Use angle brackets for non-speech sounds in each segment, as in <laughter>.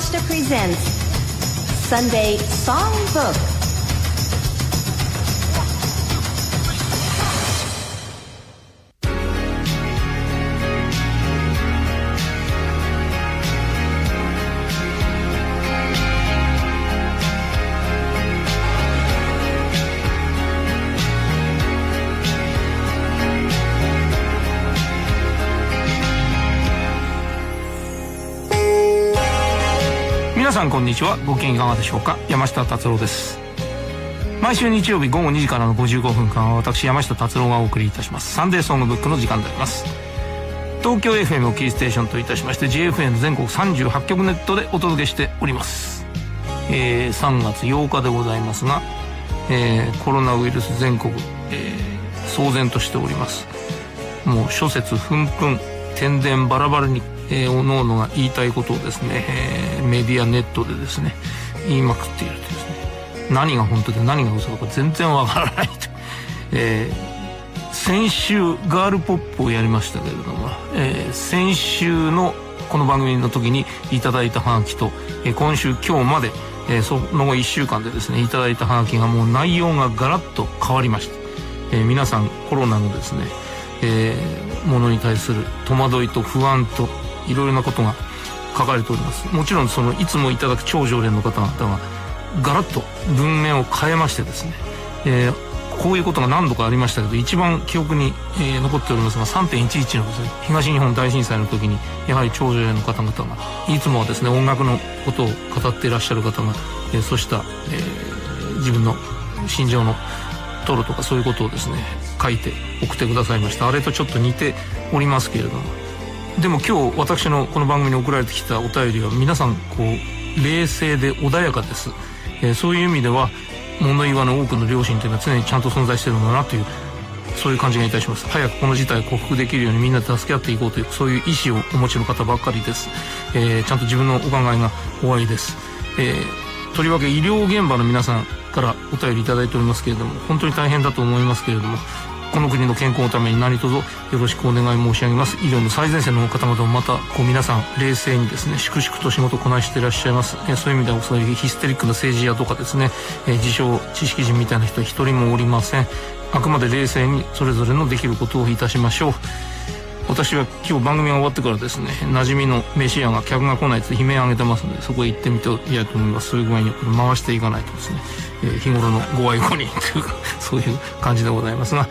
Yamashita presents Sunday Songbook. さんこんにちは。ご機嫌いかがでしょうか？山下達郎です。毎週日曜日午後2時からの55分間は私山下達郎がお送りいたします。サンデーソングブックの時間であります。東京 FM をキーステーションといたしまして JFN 全国38局ネットでお届けしております、えー、3月8日でございますが、えーコロナウイルス全国、えー騒然としております。もう諸説紛紛天然バラバラに、えー、おのおのが言いたいことをですね、えーメディアネットでですね言いまくっているとですね。何が本当で何が嘘だか全然わからないと、えー先週ガールポップをやりましたけれども、えー先週のこの番組の時にいただいたハガキと、えー今週今日まで、えーその後1週間でですねいただいたハガキがもう内容がガラッと変わりました、えー皆さんコロナのですね、えーものに対する戸惑いと不安といろいろなことが書かれております。もちろんそのいつもいただく超常連の方々がガラッと文面を変えましてですね、えーこういうことが何度かありましたけど一番記憶に、えー残っておりますが3.11のね東日本大震災の時にやはり超常連の方々がいつもはですね音楽のことを語っていらっしゃる方が、えーそうした、えー自分の心情のトロとかそういうことをですね書いて送ってくださいました。あれとちょっと似ておりますけれどもでも今日私のこの番組に送られてきたお便りは皆さんこう冷静で穏やかです、えーそういう意味では物言わぬ多くの両親というのは常にちゃんと存在してるんだなというそういう感じがいたします。早くこの事態を克服できるようにみんなで助け合っていこうというそういう意思をお持ちの方ばっかりです、えーちゃんと自分のお考えがおありです、えーとりわけ医療現場の皆さんからお便りいただいておりますけれども本当に大変だと思いますけれどもこの国の健康のために何卒よろしくお願い申し上げます。医療の最前線の方々もまたこう皆さん冷静にですね粛々と仕事をこなしていらっしゃいます、えーそういう意味ではそういうヒステリックな政治家とかですね、えー自称知識人みたいな人は一人もおりません。あくまで冷静にそれぞれのできることをいたしましょう。私は今日番組が終わってからですね馴染みの飯屋が客が来ないって悲鳴を上げてますのでそこへ行ってみたいやと思います。そういう具合にこれ回していかないとですね、えー日頃のご愛顧にというかそういう感じでございますが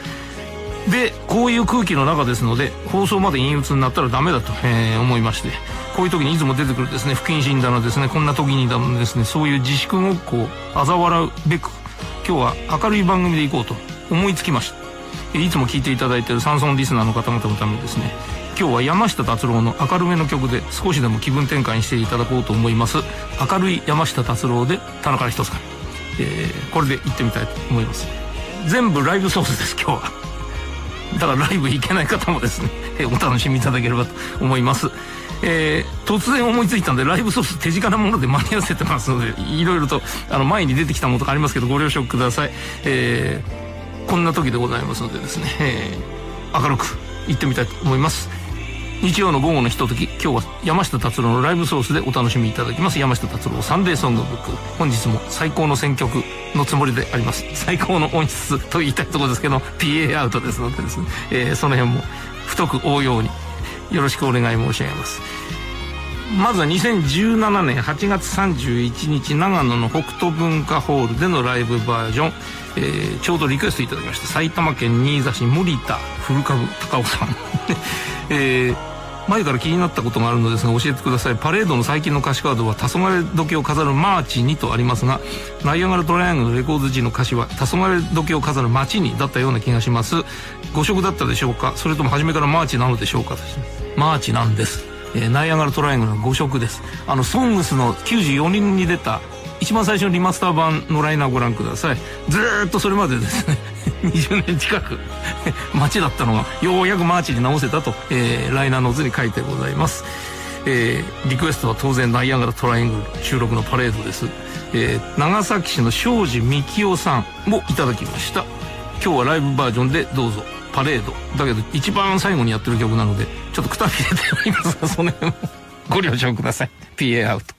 でこういう空気の中ですので放送まで陰鬱になったらダメだと、えー思いましてこういう時にいつも出てくるですね不謹慎だのですねこんな時にだのですねそういう自粛ごっこを嘲笑うべく今日は明るい番組で行こうと思いつきました。いつも聴いていただいているサンソンリスナーの方々のためにですね今日は山下達郎の明るめの曲で少しでも気分転換していただこうと思います。明るい山下達郎で田中一つか、えーこれで行ってみたいと思います。全部ライブソースです今日は。だからライブ行けない方もですね、え <laughs> お楽しみいただければと思います。えー突然思いついたんで、ライブソース手近なもので間に合わせてますので、いろいろと、あの、前に出てきたものとかありますけど、ご了承ください。えーこんな時でございますのでですね、えー明るく行ってみたいと思います。日曜の午後のひととき、今日は山下達郎のライブソースでお楽しみいただきます。山下達郎サンデーソングブック。本日も最高の選曲のつもりであります。最高の音質と言いたいところですけど、PA アウトですのでですね、えーその辺も太く応用によろしくお願い申し上げます。まずは2017年8月31日長野のホクト文化ホールでのライブバージョン、えーちょうどリクエストいただきました埼玉県新座市森田古株高尾さん、<laughs> えー前から気になったことがあるのですが教えてください。パレードの最近の歌詞カードは「黄昏時を飾るマーチに」とありますがナイアガラトライアングルのレコード時の歌詞は「黄昏時を飾る街に」だったような気がします。誤植だったでしょうか？それとも初めからマーチなのでしょうか？マーチなんです。えーナイアガラトライアングルの5色です。あのソングスの94人に出た一番最初のリマスター版のライナーをご覧ください。ずーっとそれまでですね。20年近く <laughs> 街だったのがようやくマーチに直せたと、えーライナーの図に書いてございます。えーリクエストは当然ナイアガラトライアングル収録のパレードです、えー長崎市の庄司幹夫さんもいただきました。今日はライブバージョンでどうぞ。パレード。だけど一番最後にやってる曲なのでちょっとくたびれておりますがその辺もご了承ください。PA アウト。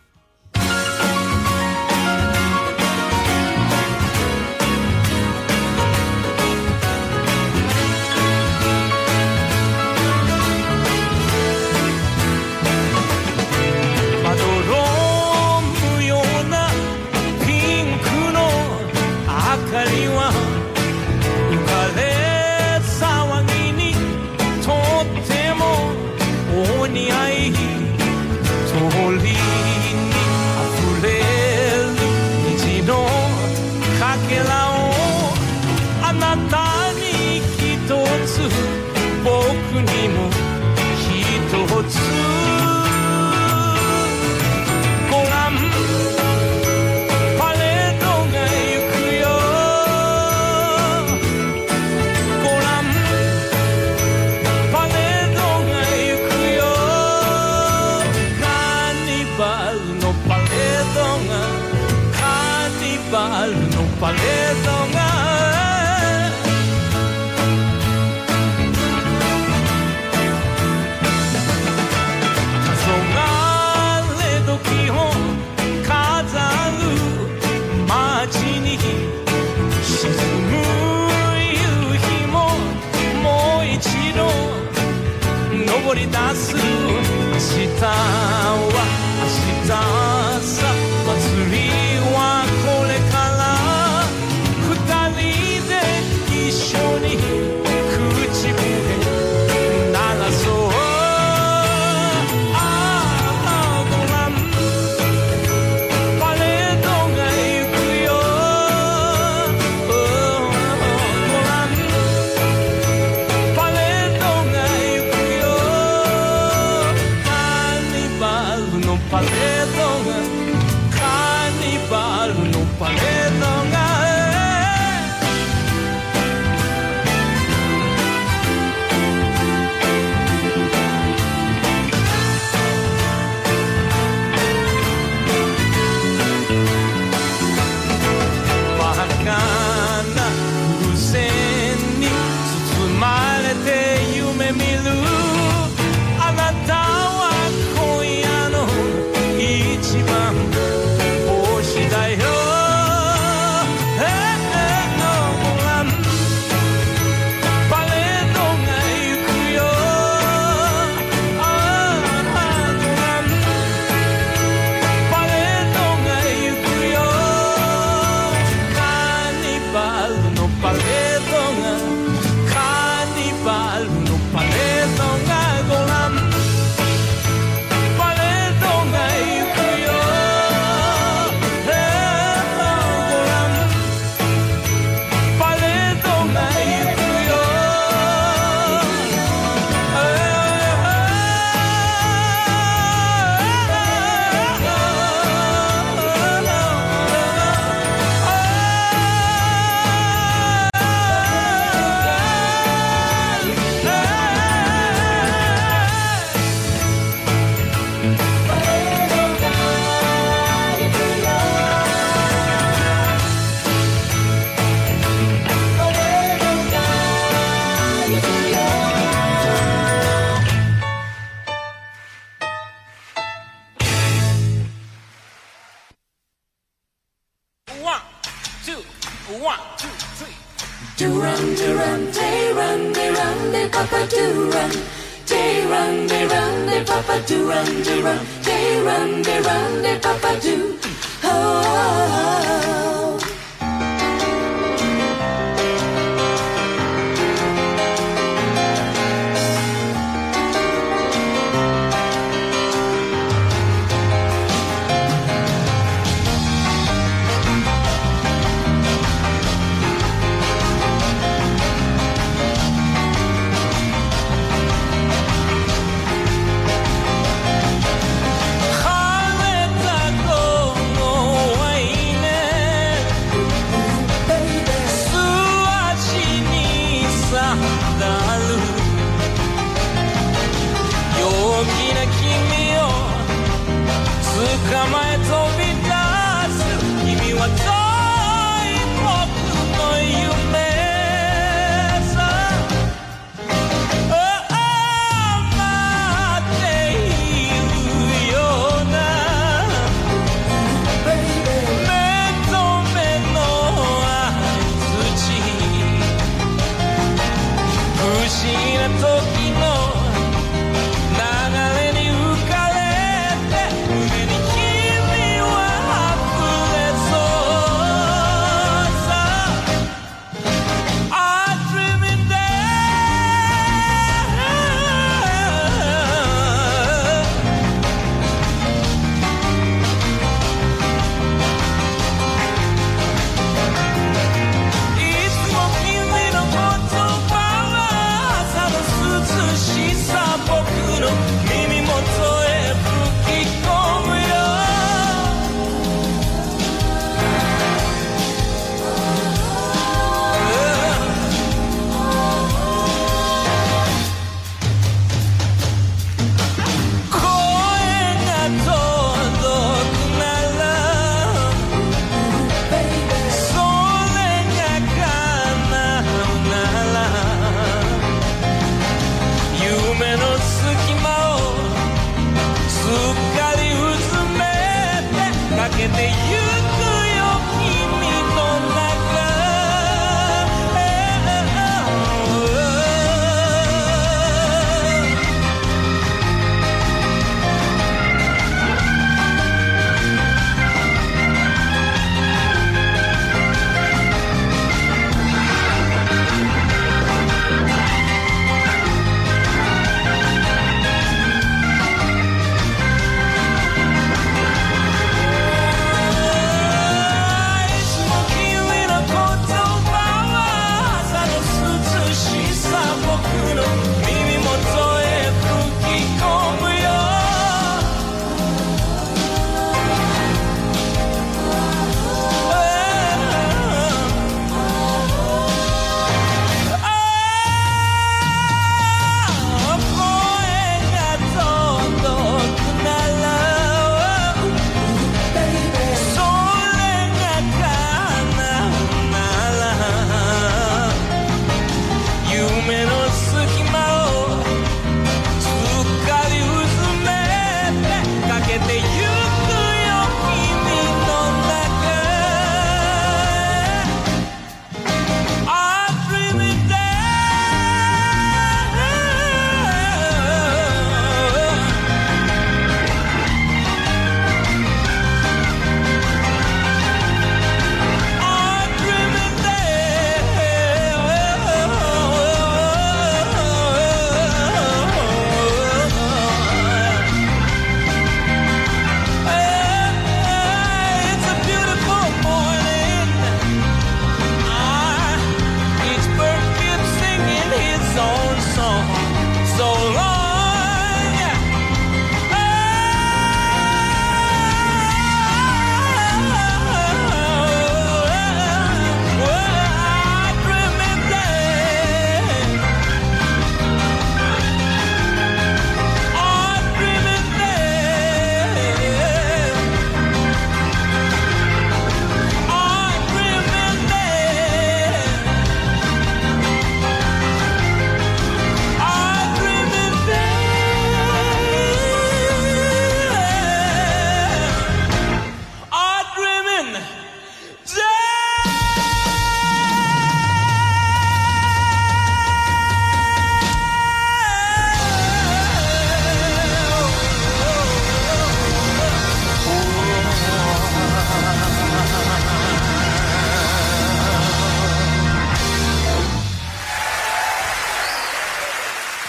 日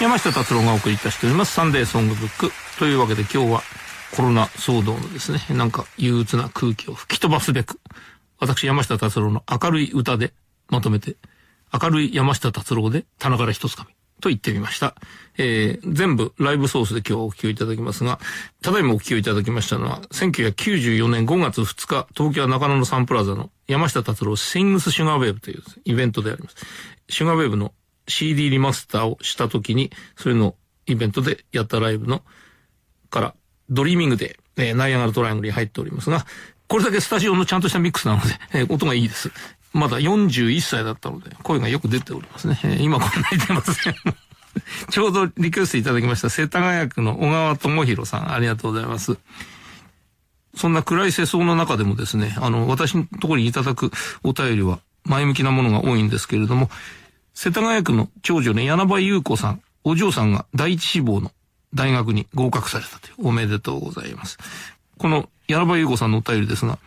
山下達郎がお送りいたしておりますサンデーソングブックというわけで今日はコロナ騒動のですねなんか憂鬱な空気を吹き飛ばすべく私山下達郎の明るい歌でまとめて明るい山下達郎で棚から一つ紙と言ってみました。えー、全部ライブソースで今日お聞きをいただきますが、ただいまお聞きをいただきましたのは、1994年5月2日、東京中野のサンプラザの山下達郎シングスシュガーウェーブというイベントであります。シュガー・ベイブの CD リマスターをした時に、それのイベントでやったライブの、から、ドリーミングで、えー、ナイアガラトライアングルに入っておりますが、これだけスタジオのちゃんとしたミックスなので、えー、音がいいです。まだ41歳だったので、声がよく出ておりますね。えー今こんなに出ません。<laughs> ちょうどリクエストいただきました、世田谷区の小川智弘さん、ありがとうございます。そんな暗い世相の中でもですね、あの、私のところにいただくお便りは前向きなものが多いんですけれども、世田谷区の長女ね柳葉優子さん、お嬢さんが第一志望の大学に合格されたという、おめでとうございます。この柳葉優子さんのお便りですが、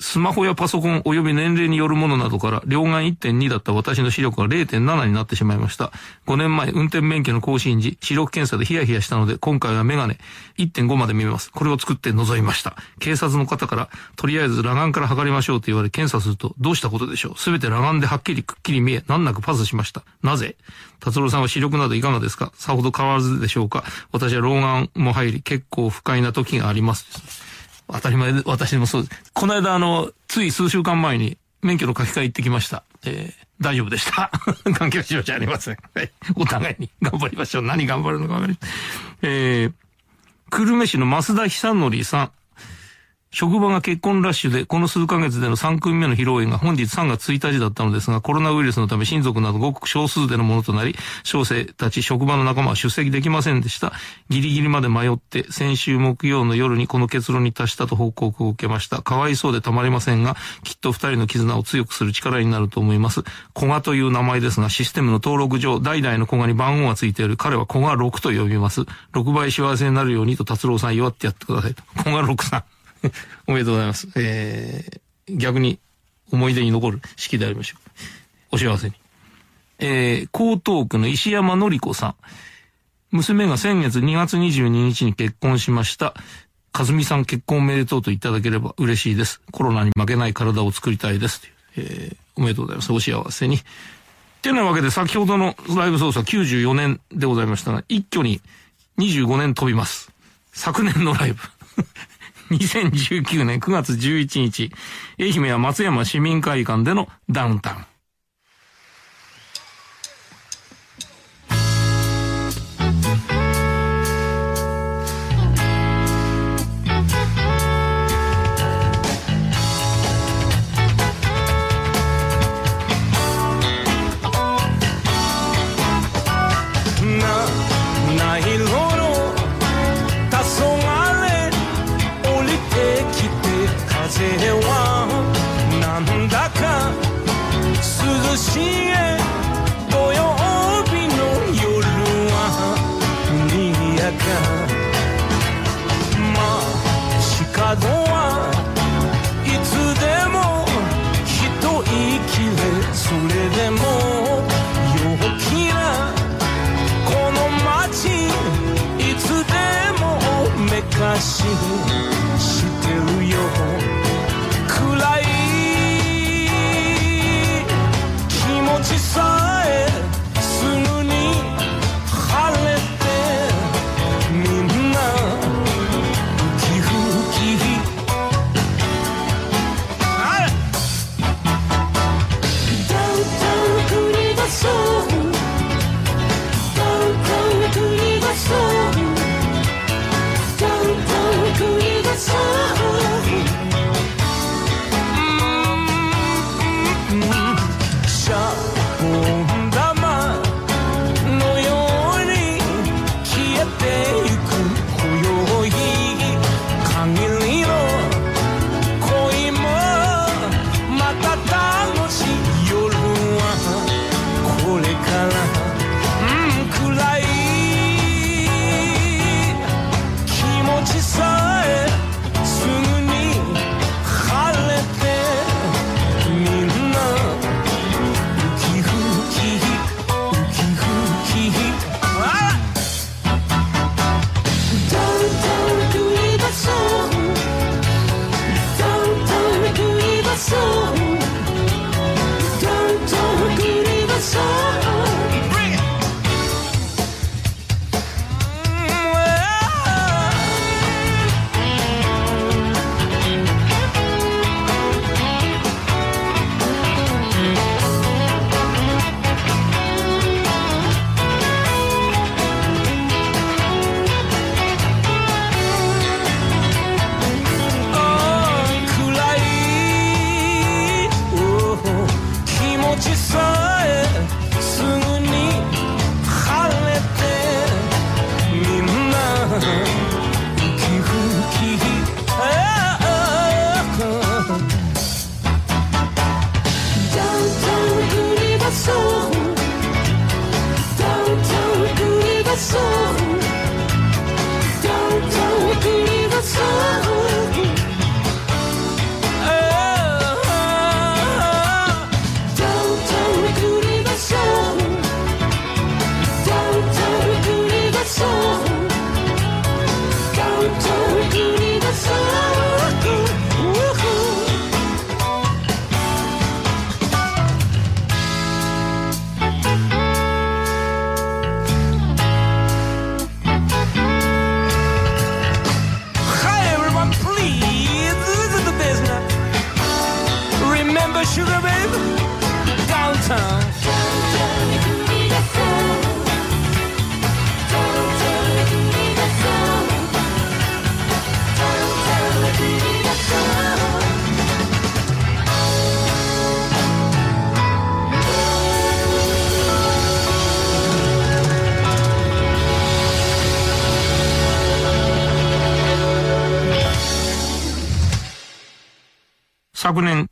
スマホやパソコン及び年齢によるものなどから両眼1.2だった私の視力が0.7になってしまいました。5年前、運転免許の更新時、視力検査でヒヤヒヤしたので、今回はメガネ1.5まで見えます。これを作って覗みました。警察の方から、とりあえず裸眼から測りましょうと言われ検査すると、どうしたことでしょう？すべて裸眼ではっきりくっきり見え、難なくパスしました。なぜ？達郎さんは視力などいかがですか？さほど変わらずでしょうか？私は老眼も入り、結構不快な時があります。当たり前で、私もそうです。この間、あの、つい数週間前に免許の書き換え行ってきました。えー、大丈夫でした。<laughs> 関係者じゃありません。はい。お互いに頑張りましょう。何頑張るのかわかりません。えー、久留米市の増田久則さん。職場が結婚ラッシュで、この数ヶ月での3組目の披露宴が本日3月1日だったのですが、コロナウイルスのため親族などごく少数でのものとなり、小生たち職場の仲間は出席できませんでした。ギリギリまで迷って、先週木曜の夜にこの結論に達したと報告を受けました。かわいそうでたまりませんが、きっと二人の絆を強くする力になると思います。古賀という名前ですが、システムの登録上、代々の古賀に番号がついている。彼は古賀6と呼びます。6倍幸せになるようにと達郎さん祝ってやってくださいと。古賀6さん。<laughs> おめでとうございます。えー、逆に思い出に残る式でありましょう。お幸せに。えー、江東区の石山のり子さん。娘が先月2月22日に結婚しました。かずみさん結婚おめでとうといただければ嬉しいです。コロナに負けない体を作りたいです。えー、おめでとうございます。お幸せに。ってなわけで先ほどのライブ操作94年でございましたが、一挙に25年飛びます。昨年のライブ。2019年9月11日、愛媛は松山市民会館でのダウンタウン。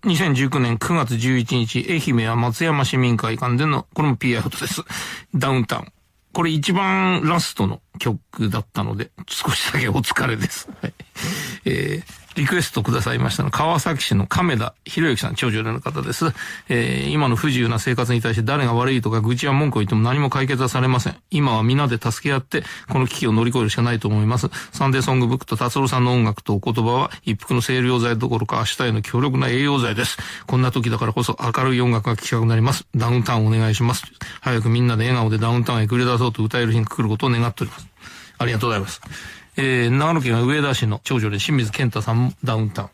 2019年9月11日、愛媛は松山市民会館での、これも P アウトです。ダウンタウン。これ一番ラストの曲だったので、少しだけお疲れです。はい。えーリクエストくださいましたの川崎市の亀田博之さん、長女の方です。えー、今の不自由な生活に対して誰が悪いとか愚痴や文句を言っても何も解決はされません。今は皆で助け合って、この危機を乗り越えるしかないと思います。サンデーソングブックと達郎さんの音楽とお言葉は一服の清涼剤どころか明日への強力な栄養剤です。こんな時だからこそ明るい音楽が聴きたくなります。ダウンタウンお願いします。早くみんなで笑顔でダウンタウンへ繰り出そうと歌える日が来ることを願っております。ありがとうございます。えー、長野県上田市の長女で清水健太さんもダウンタウン。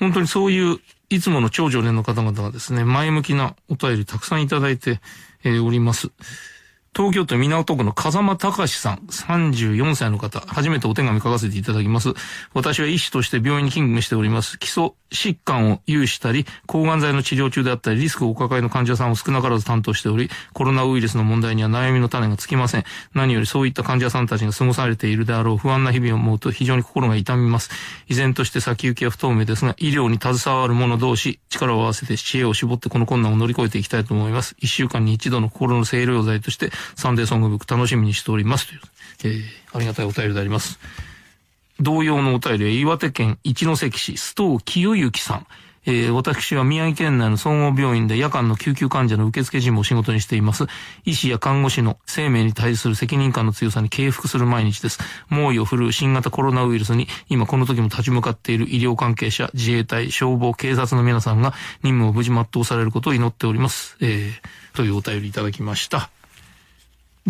本当にそういう、いつもの長女連の方々がですね、前向きなお便りたくさんいただいて、えー、おります。東京都港区の風間隆さん、34歳の方、初めてお手紙書かせていただきます。私は医師として病院に勤務しております。基礎疾患を有したり、抗がん剤の治療中であったり、リスクをお抱えの患者さんを少なからず担当しており、コロナウイルスの問題には悩みの種がつきません。何よりそういった患者さんたちが過ごされているであろう不安な日々を思うと非常に心が痛みます。依然として先行きは不透明ですが、医療に携わる者同士、力を合わせて知恵を絞ってこの困難を乗り越えていきたいと思います。一週間に一度の心の清涼剤として、サンデーソングブック楽しみにしておりますという、えー、ありがたいお便りであります。同様のお便りは岩手県一関市須藤清之さん。えー、私は宮城県内の総合病院で夜間の救急患者の受付事務を仕事にしています。医師や看護師の生命に対する責任感の強さに敬服する毎日です。猛威を振るう新型コロナウイルスに今この時も立ち向かっている医療関係者、自衛隊、消防、警察の皆さんが任務を無事全うされることを祈っております。えー、というお便りいただきました。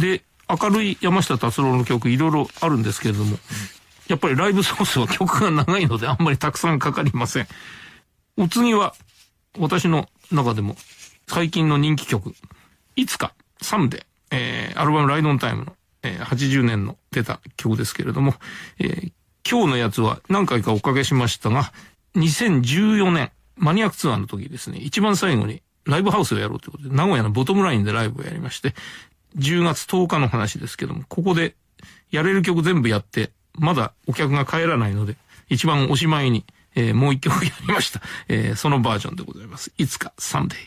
で、明るい山下達郎の曲いろいろあるんですけれども、やっぱりライブソースは曲が長いのであんまりたくさんかかりません。お次は、私の中でも最近の人気曲、いつか、サムで、えー、アルバムライドオンタイムの、えー、80年の出た曲ですけれども、えー、今日のやつは何回かおかけしましたが、2014年、マニアックツアーの時ですね、一番最後にライブハウスをやろうということで、名古屋のボトムラインでライブをやりまして、10月10日の話ですけども、ここでやれる曲全部やって、まだお客が帰らないので、一番おしまいに、えー、もう一曲やりました。えー、そのバージョンでございます。いつかサンデー。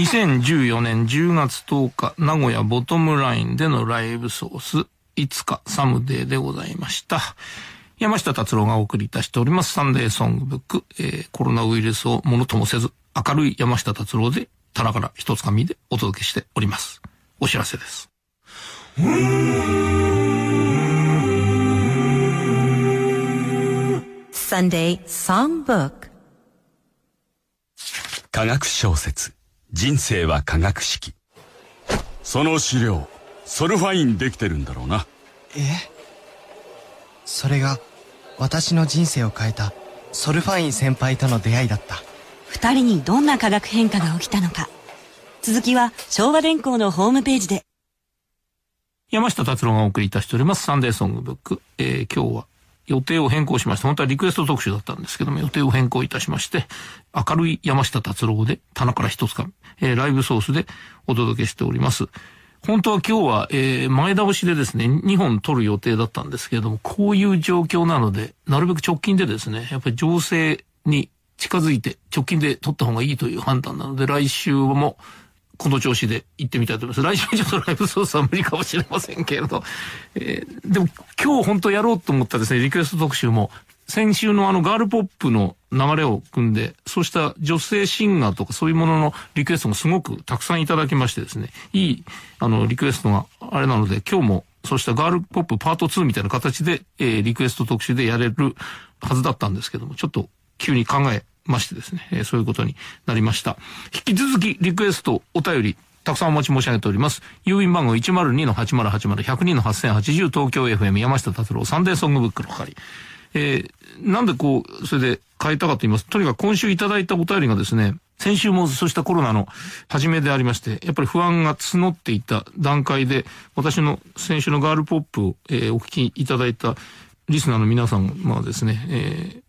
2014年10月10日、名古屋ボトムラインでのライブソース、いつかサムデーでございました。山下達郎がお送りいたしておりますサンデーソングブック、えーコロナウイルスをものともせず、明るい山下達郎で、棚から一つかみでお届けしております。お知らせです。Sunday Songbook. 科学小説人生は科学式その資料ソルファインできてるんだろうなえそれが私の人生を変えたソルファイン先輩との出会いだった二人にどんな化学変化が起きたのか。続きは昭和電工のホームページで。山下達郎がお送りいたしておりますサンデーソングブック。えー今日は予定を変更しまして、本当はリクエスト特集だったんですけども、予定を変更いたしまして、明るい山下達郎で、棚から一つか、えーライブソースでお届けしております。本当は今日は、えー前倒しでですね、2本撮る予定だったんですけれども、こういう状況なので、なるべく直近でですね、やっぱり情勢に近づいて直近で撮った方がいいという判断なので、来週もこの調子で行ってみたいと思います。来週ちょっとライブ操作は無理かもしれませんけれど、えーでも今日本当やろうと思ったですね、リクエスト特集も、先週のあのガールポップの流れを組んで、そうした女性シンガーとかそういうもののリクエストもすごくたくさんいただきましてですね、いいあのリクエストがあれなので、今日もそうしたガールポップパート2みたいな形で、えーリクエスト特集でやれるはずだったんですけども、ちょっと急に考えましてですね、えーそういうことになりました。引き続きリクエスト、お便り、たくさんお待ち申し上げております。郵便番号102-8080、102-8080、東京 FM 山下達郎サンデーソングブックの係。えーなんでこう、それで変えたかと言いますと、とにかく今週いただいたお便りがですね、先週もそうしたコロナの初めでありまして、やっぱり不安が募っていた段階で、私の先週のガールポップを、えーお聞きいただいたリスナーの皆さんはですね、えー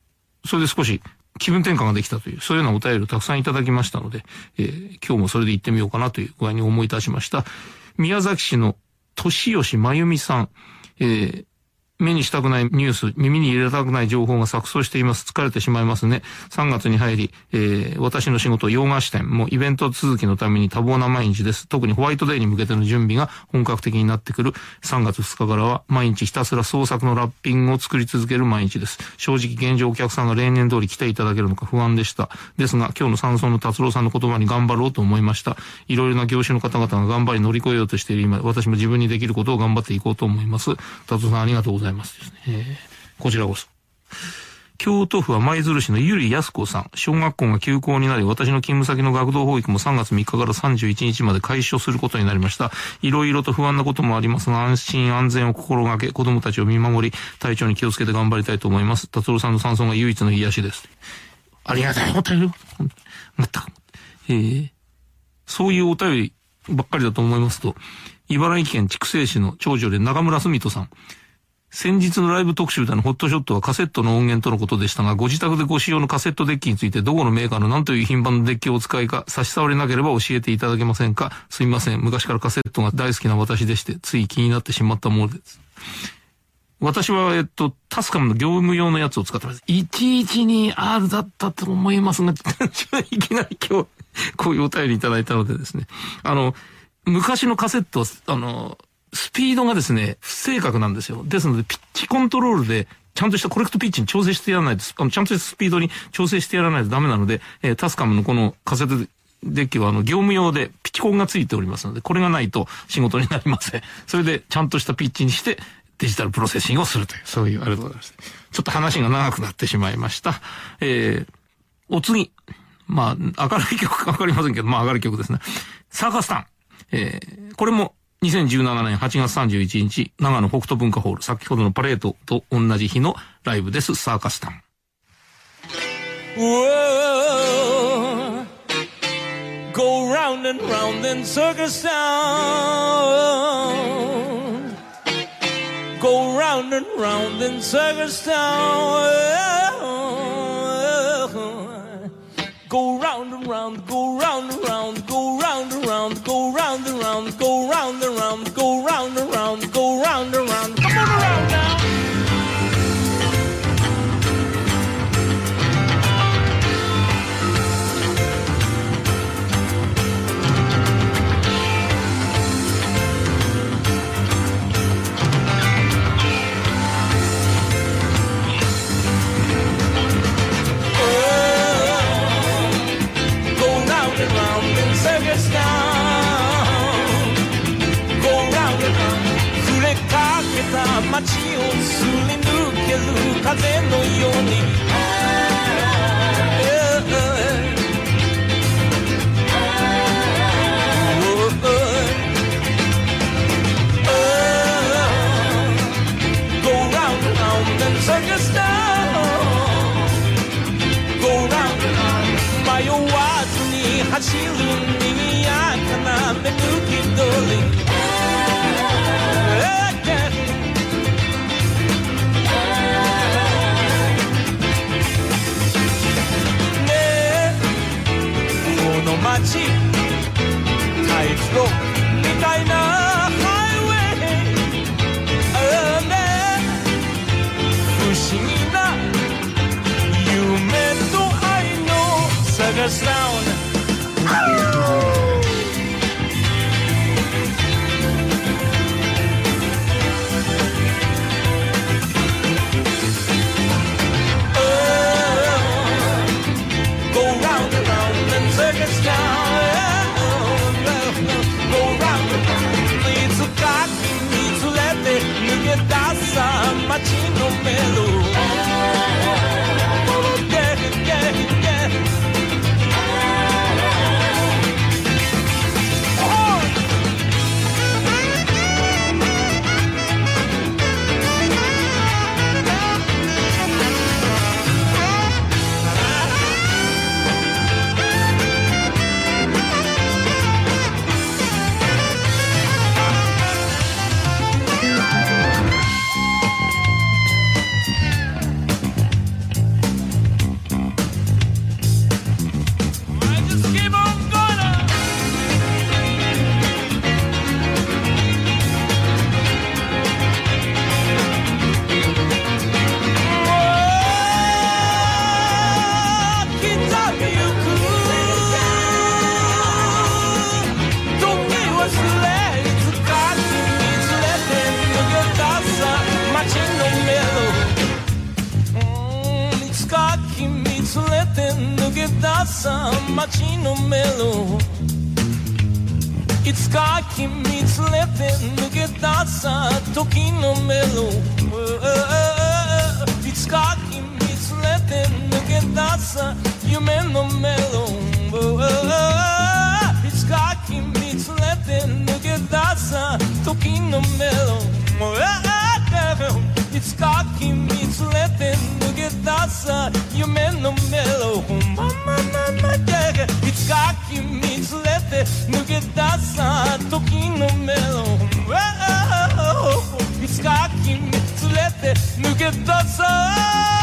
それで少し気分転換ができたという、そういうようなお便りをたくさんいただきましたので、えー今日もそれで行ってみようかなという具合に思い出しました。宮崎市の年吉真由美さん、えー目にしたくないニュース、耳に入れたくない情報が錯綜しています。疲れてしまいますね。3月に入り、えー私の仕事、洋菓子店、もうイベント続きのために多忙な毎日です。特にホワイトデーに向けての準備が本格的になってくる3月2日からは、毎日ひたすら創作のラッピングを作り続ける毎日です。正直現状お客さんが例年通り来ていただけるのか不安でした。ですが、今日の山村の達郎さんの言葉に頑張ろうと思いました。いろいろな業種の方々が頑張り乗り越えようとしている今、私も自分にできることを頑張っていこうと思います。達郎さんありがとうございますですね。こちらこそ。京都府は舞鶴市のゆりやすこさん。小学校が休校になり、私の勤務先の学童保育も3月3日から31日まで開所することになりました。いろいろと不安なこともありますが、安心安全を心がけ、子供たちを見守り、体調に気をつけて頑張りたいと思います。達郎さんの山村が唯一の癒しです。ありがたいお便り。また、えーそういうお便りばっかりだと思いますと、茨城県筑西市の長女で中村澄人さん。先日のライブ特集でのホットショットはカセットの音源とのことでしたが、ご自宅でご使用のカセットデッキについてどこのメーカーの何という品番のデッキをお使いか差し障りなければ教えていただけませんか？すみません。昔からカセットが大好きな私でして、つい気になってしまったものです。私は、えっと、タスカムの業務用のやつを使ってます。112R だったと思いますが、いきなり今日、こういうお便りいただいたのでですね。あの、昔のカセット、あの、スピードがですね、不正確なんですよ。ですので、ピッチコントロールで、ちゃんとしたコレクトピッチに調整してやらないと、あのちゃんとしたスピードに調整してやらないとダメなので、えータスカムのこのカセットデッキは、あの、業務用でピッチコンがついておりますので、これがないと仕事になりません。それで、ちゃんとしたピッチにして、デジタルプロセッシングをするという、そういう、ありがとうございます。ちょっと話が長くなってしまいました。えー、お次。まあ、明るい曲かわかりませんけど、まあ明るい曲ですね。サーカスタン。えー、これも2017年8月31日、長野北斗文化ホール、先ほどのパレードと同じ日のライブです。サーカスタン。Go round and round in circus town. Go round and round in circus town. Go round and round, go round and round, go round and round, go round and round, go round and round, go round and round, go round and round. 風のように。街。プ育みたいなハイウェイあね不思議な夢と愛の探しだ che scacchi mi slepen che danza tocchino melo che scacchi mi slepen che danza io me non melo che scacchi mi slepen che danza tocchino melo Oh, oh, oh, it's kakim, it's Latin, Nugedasa, Yumeno Melo, Mama Nana Jaga. It's kakim, it's Latin, Nugedasa, Tokino Melo. It's kakim, it's Latin, Nugedasa.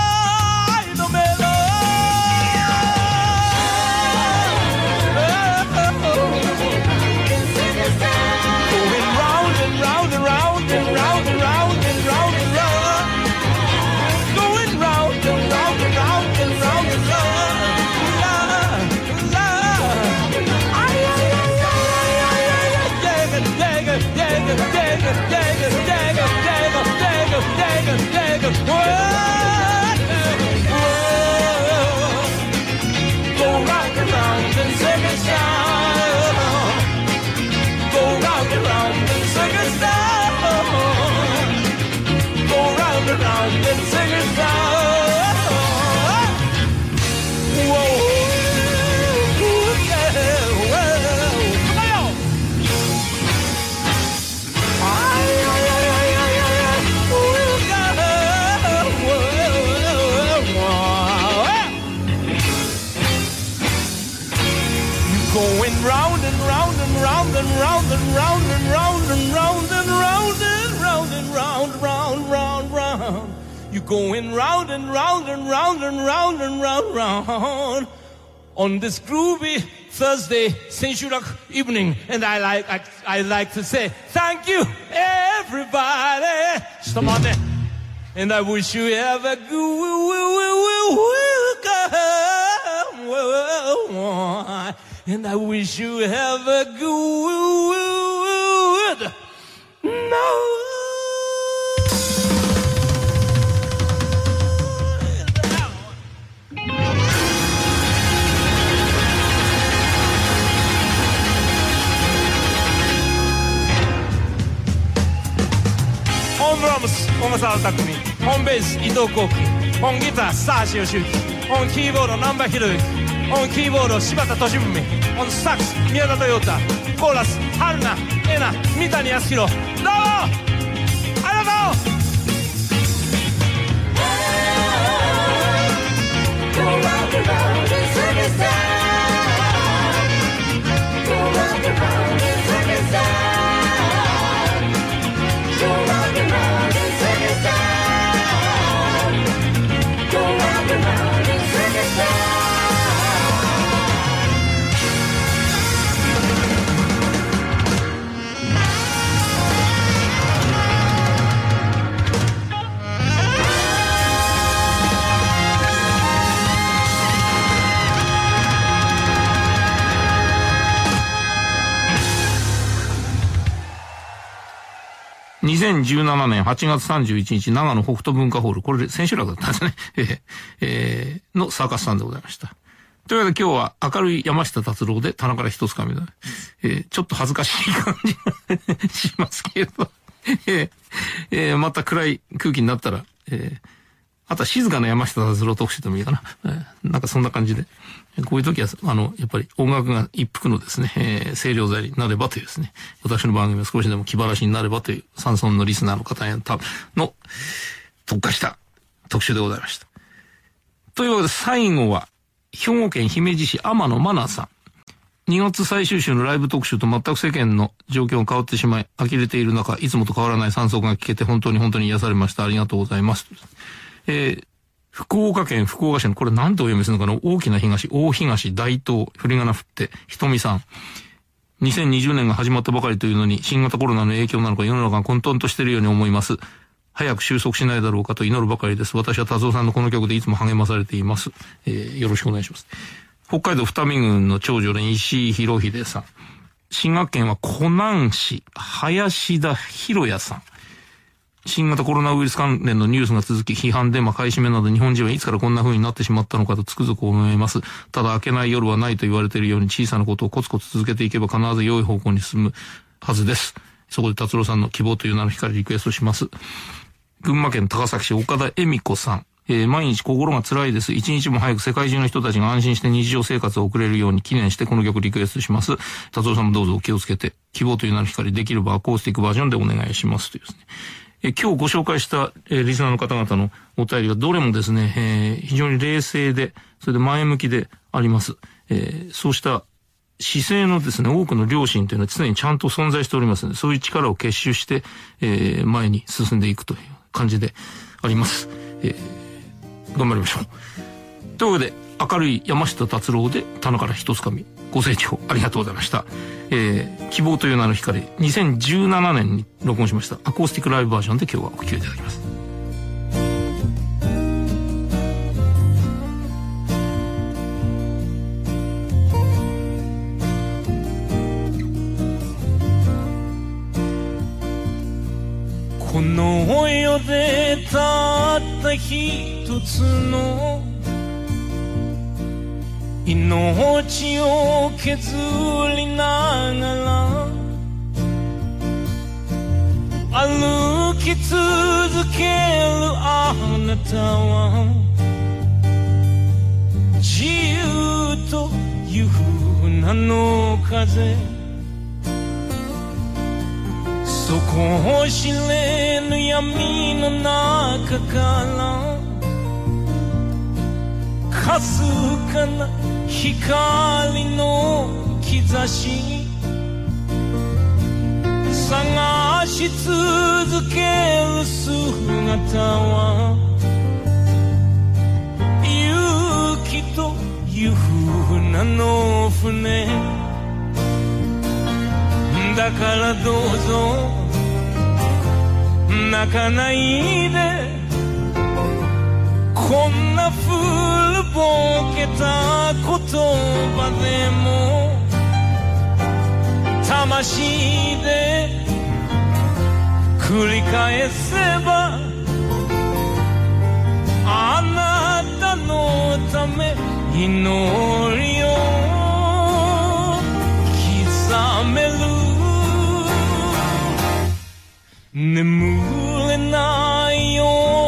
Going round and round and round and round and round, round on this groovy Thursday Sensurak evening. And I like, I, I like to say thank you, everybody. On. And I wish you have a good and I wish you have a good night. On drums 小笠原拓海 On bass 伊藤幸喜 On guitar 佐橋義之 On キーボード難波博之 On キーボード柴田俊文 On サックス宮田豊太コーラス春菜えな三谷康弘どうもありがとう Thank you. 2017年8月31日、長野北斗文化ホール、これで千秋楽だったんですね。<laughs> えーえーのサーカスさんでございました。というわけで今日は明るい山下達郎で棚から一つかみだ。えーちょっと恥ずかしい感じがしますけど、<laughs> えーえまた暗い空気になったら、えーあとは静かな山下達郎特集でもいいかな。なんかそんな感じで。こういう時は、あの、やっぱり音楽が一服のですね、えー、清涼剤になればというですね、私の番組が少しでも気晴らしになればという、山村のリスナーの方へのの特化した特集でございました。というわけで最後は、兵庫県姫路市天野真奈さん。2月最終週のライブ特集と全く世間の状況が変わってしまい、呆れている中、いつもと変わらない山荘が聞けて本当に本当に癒されました。ありがとうございます。えー福岡県福岡市の、これ何とお読みするのかな？大きな東、大東、大東、振り仮名振って、ひとみさん。2020年が始まったばかりというのに、新型コロナの影響なのか世の中が混沌としているように思います。早く収束しないだろうかと祈るばかりです。私は達夫さんのこの曲でいつも励まされています。えーよろしくお願いします。北海道二見郡の長女の石井博秀さん。滋賀県は湖南市、林田博也さん。新型コロナウイルス関連のニュースが続き、批判、デマ、買い占めなど日本人はいつからこんな風になってしまったのかとつくづく思います。ただ、明けない夜はないと言われているように小さなことをコツコツ続けていけば必ず良い方向に進むはずです。そこで達郎さんの希望という名の光リクエストします。群馬県高崎市岡田恵美子さん。えー毎日心が辛いです。一日も早く世界中の人たちが安心して日常生活を送れるように記念してこの曲リクエストします。達郎さんもどうぞお気をつけて、希望という名の光できればアコースティックバージョンでお願いします。というですね。え今日ご紹介した、えリスナーの方々のお便りはどれもですね、え非常に冷静で、それで前向きであります。えそうした姿勢のですね、多くの良心というのは常にちゃんと存在しておりますので、そういう力を結集して、えー前に進んでいくという感じであります。え頑張りましょう。というわけで、明るい山下達郎で棚から一つかみ、ご清聴ありがとうございました。えー希望という名の光、2017年に録音しましたアコースティックライブバージョンで今日はお聴きいただきます。この世でたった一つの命を削りながら歩き続けるあなたは自由という名の風。そこを知れぬ闇の中から。かすかな光の兆し探し続ける姿は勇気という名の船。だからどうぞ泣かないで。こんな古ぼけた言葉でも魂で繰り返せばあなたのため祈りを刻める。眠れない夜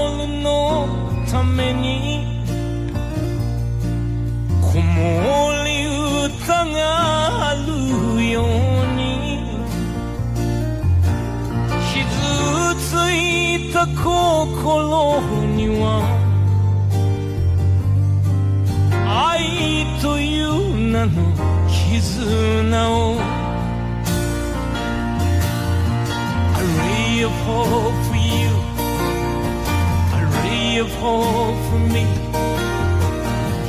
いた心には愛という名の絆を A ray of hope for you, a ray of hope for me,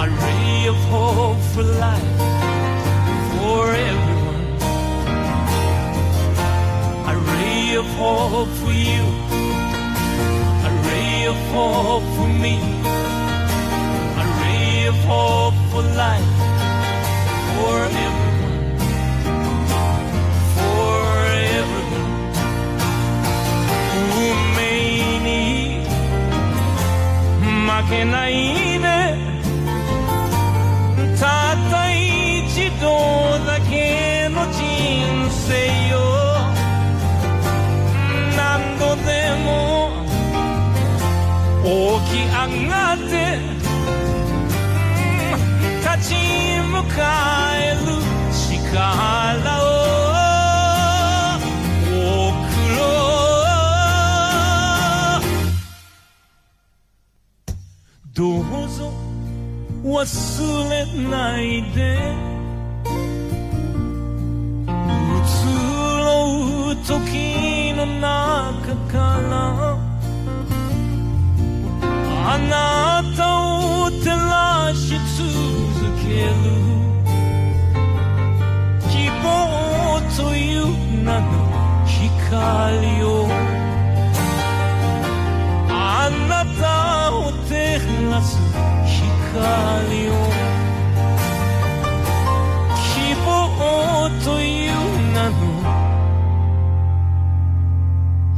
a ray of hope for life, for everyone. A ray of hope for you, a ray of hope for me, a ray of hope for life, for everyone, for everyone who may need. Makenaim. って立ち向かえる力を送ろう。どうぞ忘れないで。移ろう時の中からあなたを照らし続ける。希望という名の光をあなたを照らす光を希望という名の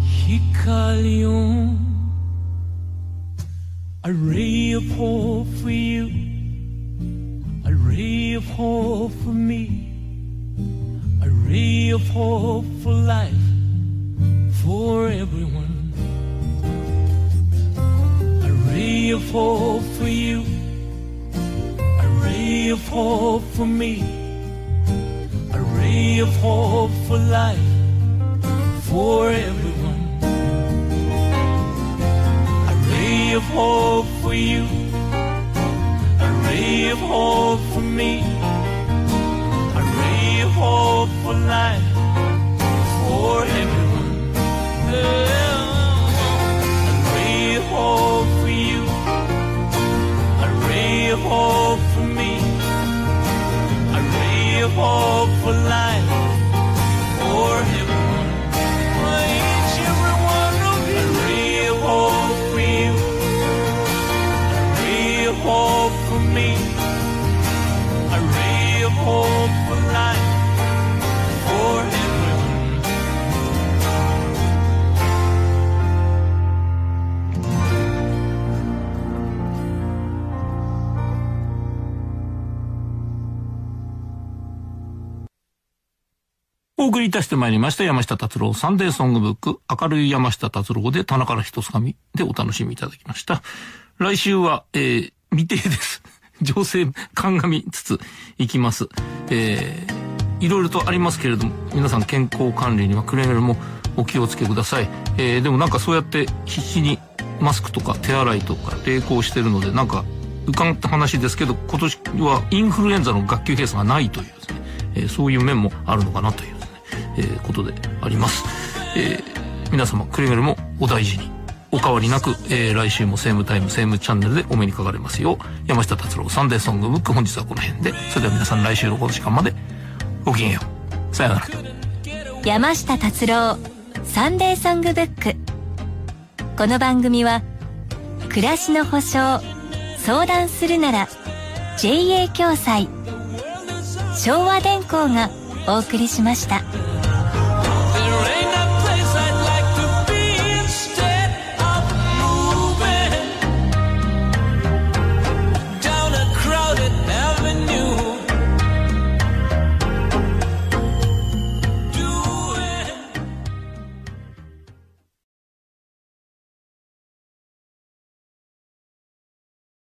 光を A ray of hope for you. A ray of hope for me. A ray of hope for life For everyone. A ray of hope for you. A ray of hope for me. A ray of hope for life For everyone ray of hope for you A ray of hope for me A ray of hope for life For everyone. Oh, a ray of hope for you A ray of hope for me A ray of hope for life お送りいたしてまいりました山下達郎サンデーソングブック明るい山下達郎で棚から一つ紙でお楽しみいただきました。来週は、えー、未定です。<laughs> 情勢鑑みつついきます。えー、いろいろとありますけれども、皆さん健康管理にはくれぐれもお気をつけください。えー、でもなんかそうやって必死にマスクとか手洗いとか並行してるので、なんか伺った話ですけど、今年はインフルエンザの学級閉鎖がないというですね、えーそういう面もあるのかなという、えーことであります。えー皆様くれぐれもお大事に。お変わりなく、えー来週もセームタイム、セームチャンネルでお目にかかれますよ、山下達郎サンデーソングブック本日はこの辺で、それでは皆さん来週のこの時間までごきげんよう。さよなら。山下達郎サンデーソングブックこの番組は暮らしの保障相談するなら JA 共済昭和電工がお送りしました。